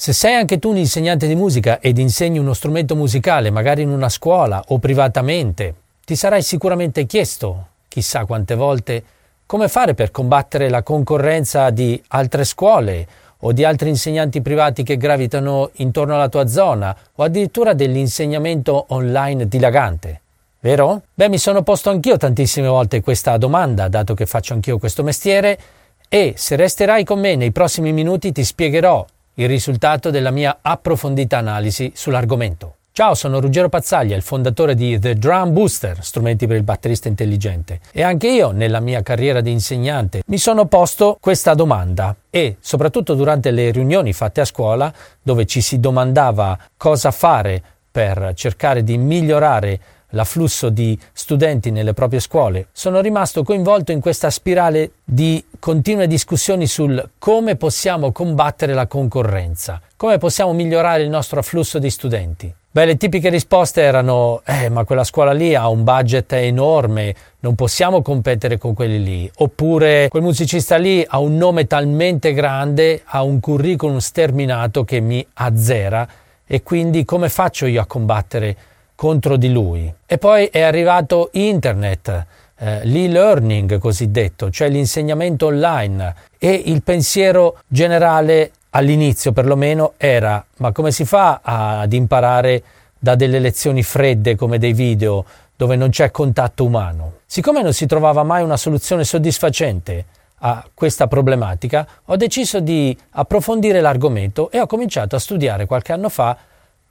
Se sei anche tu un insegnante di musica ed insegni uno strumento musicale, magari in una scuola o privatamente, ti sarai sicuramente chiesto, chissà quante volte, come fare per combattere la concorrenza di altre scuole o di altri insegnanti privati che gravitano intorno alla tua zona o addirittura dell'insegnamento online dilagante. Vero? Beh, mi sono posto anch'io tantissime volte questa domanda, dato che faccio anch'io questo mestiere, e se resterai con me nei prossimi minuti ti spiegherò il risultato della mia approfondita analisi sull'argomento. Ciao, sono Ruggero Pazzaglia, il fondatore di The Drum Booster, strumenti per il batterista intelligente. E anche io, nella mia carriera di insegnante, mi sono posto questa domanda e, soprattutto durante le riunioni fatte a scuola, dove ci si domandava cosa fare per cercare di migliorare l'afflusso di studenti nelle proprie scuole, sono rimasto coinvolto in questa spirale di continue discussioni sul come possiamo combattere la concorrenza, come possiamo migliorare il nostro afflusso di studenti. Beh, le tipiche risposte erano: Eh, ma quella scuola lì ha un budget enorme, non possiamo competere con quelli lì. Oppure quel musicista lì ha un nome talmente grande, ha un curriculum sterminato che mi azzera e quindi come faccio io a combattere contro di lui. E poi è arrivato internet, eh, l'e-learning cosiddetto, cioè l'insegnamento online e il pensiero generale all'inizio perlomeno era ma come si fa ad imparare da delle lezioni fredde come dei video dove non c'è contatto umano? Siccome non si trovava mai una soluzione soddisfacente a questa problematica, ho deciso di approfondire l'argomento e ho cominciato a studiare qualche anno fa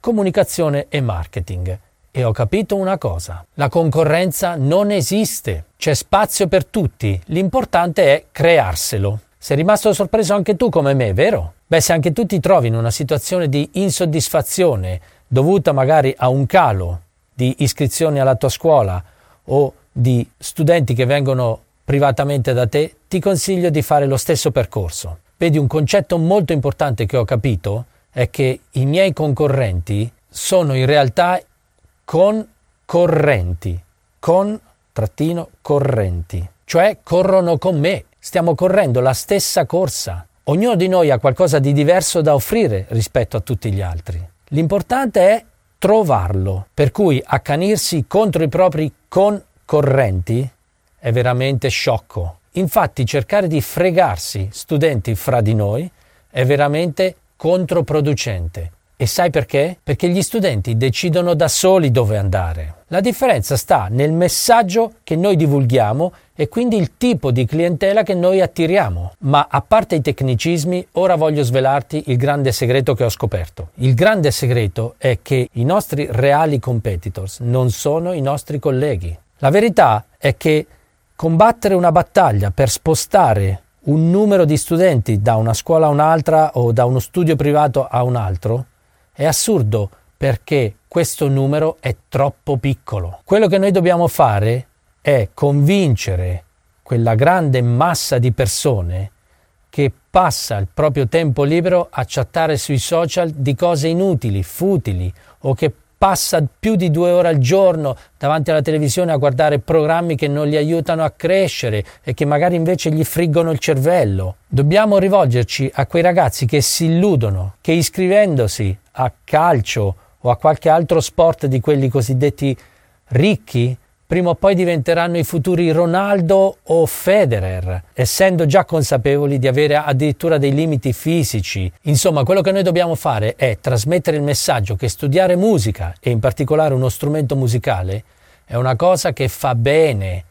comunicazione e marketing e ho capito una cosa, la concorrenza non esiste, c'è spazio per tutti, l'importante è crearselo. Sei rimasto sorpreso anche tu come me, vero? Beh, se anche tu ti trovi in una situazione di insoddisfazione dovuta magari a un calo di iscrizioni alla tua scuola o di studenti che vengono privatamente da te, ti consiglio di fare lo stesso percorso. Vedi, un concetto molto importante che ho capito è che i miei concorrenti sono in realtà concorrenti, con trattino correnti, cioè corrono con me, stiamo correndo la stessa corsa. Ognuno di noi ha qualcosa di diverso da offrire rispetto a tutti gli altri. L'importante è trovarlo, per cui accanirsi contro i propri concorrenti è veramente sciocco. Infatti cercare di fregarsi studenti fra di noi è veramente controproducente. E sai perché? Perché gli studenti decidono da soli dove andare. La differenza sta nel messaggio che noi divulghiamo e quindi il tipo di clientela che noi attiriamo. Ma a parte i tecnicismi, ora voglio svelarti il grande segreto che ho scoperto. Il grande segreto è che i nostri reali competitors non sono i nostri colleghi. La verità è che combattere una battaglia per spostare un numero di studenti da una scuola a un'altra o da uno studio privato a un altro è assurdo perché questo numero è troppo piccolo. Quello che noi dobbiamo fare è convincere quella grande massa di persone che passa il proprio tempo libero a chattare sui social di cose inutili, futili o che passa più di due ore al giorno davanti alla televisione a guardare programmi che non li aiutano a crescere e che magari invece gli friggono il cervello. Dobbiamo rivolgerci a quei ragazzi che si illudono che iscrivendosi a calcio o a qualche altro sport di quelli cosiddetti ricchi prima o poi diventeranno i futuri Ronaldo o Federer, essendo già consapevoli di avere addirittura dei limiti fisici. Insomma, quello che noi dobbiamo fare è trasmettere il messaggio che studiare musica e in particolare uno strumento musicale è una cosa che fa bene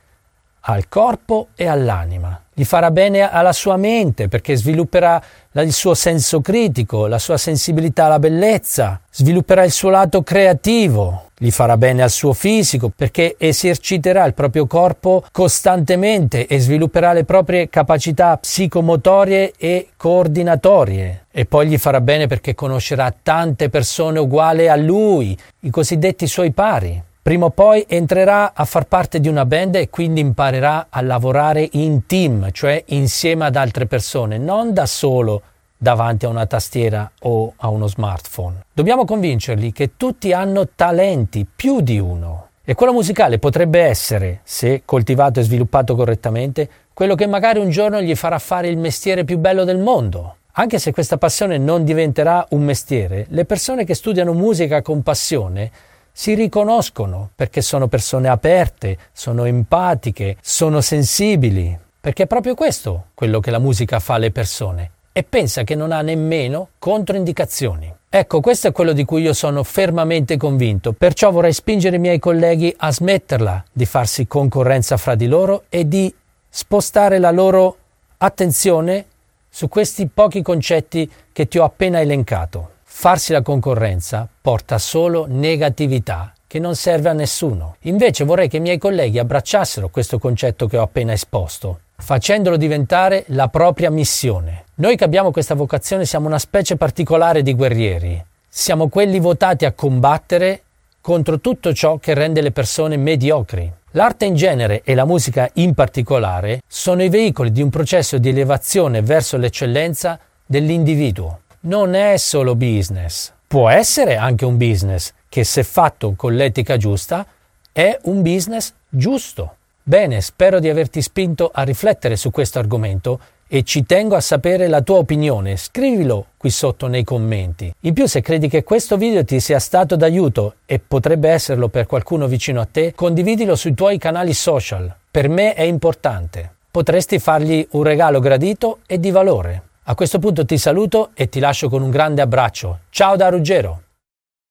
al corpo e all'anima. Gli farà bene alla sua mente perché svilupperà il suo senso critico, la sua sensibilità alla bellezza, svilupperà il suo lato creativo, gli farà bene al suo fisico perché eserciterà il proprio corpo costantemente e svilupperà le proprie capacità psicomotorie e coordinatorie. E poi gli farà bene perché conoscerà tante persone uguali a lui, i cosiddetti suoi pari. Prima o poi entrerà a far parte di una band e quindi imparerà a lavorare in team, cioè insieme ad altre persone, non da solo davanti a una tastiera o a uno smartphone. Dobbiamo convincerli che tutti hanno talenti, più di uno. E quello musicale potrebbe essere, se coltivato e sviluppato correttamente, quello che magari un giorno gli farà fare il mestiere più bello del mondo. Anche se questa passione non diventerà un mestiere, le persone che studiano musica con passione si riconoscono perché sono persone aperte, sono empatiche, sono sensibili, perché è proprio questo quello che la musica fa alle persone e pensa che non ha nemmeno controindicazioni. Ecco, questo è quello di cui io sono fermamente convinto, perciò vorrei spingere i miei colleghi a smetterla di farsi concorrenza fra di loro e di spostare la loro attenzione su questi pochi concetti che ti ho appena elencato. Farsi la concorrenza porta solo negatività che non serve a nessuno. Invece vorrei che i miei colleghi abbracciassero questo concetto che ho appena esposto, facendolo diventare la propria missione. Noi che abbiamo questa vocazione siamo una specie particolare di guerrieri. Siamo quelli votati a combattere contro tutto ciò che rende le persone mediocri. L'arte in genere e la musica in particolare sono i veicoli di un processo di elevazione verso l'eccellenza dell'individuo. Non è solo business. Può essere anche un business che se fatto con l'etica giusta è un business giusto. Bene, spero di averti spinto a riflettere su questo argomento e ci tengo a sapere la tua opinione. Scrivilo qui sotto nei commenti. In più, se credi che questo video ti sia stato d'aiuto e potrebbe esserlo per qualcuno vicino a te, condividilo sui tuoi canali social. Per me è importante. Potresti fargli un regalo gradito e di valore. A questo punto ti saluto e ti lascio con un grande abbraccio. Ciao da Ruggero!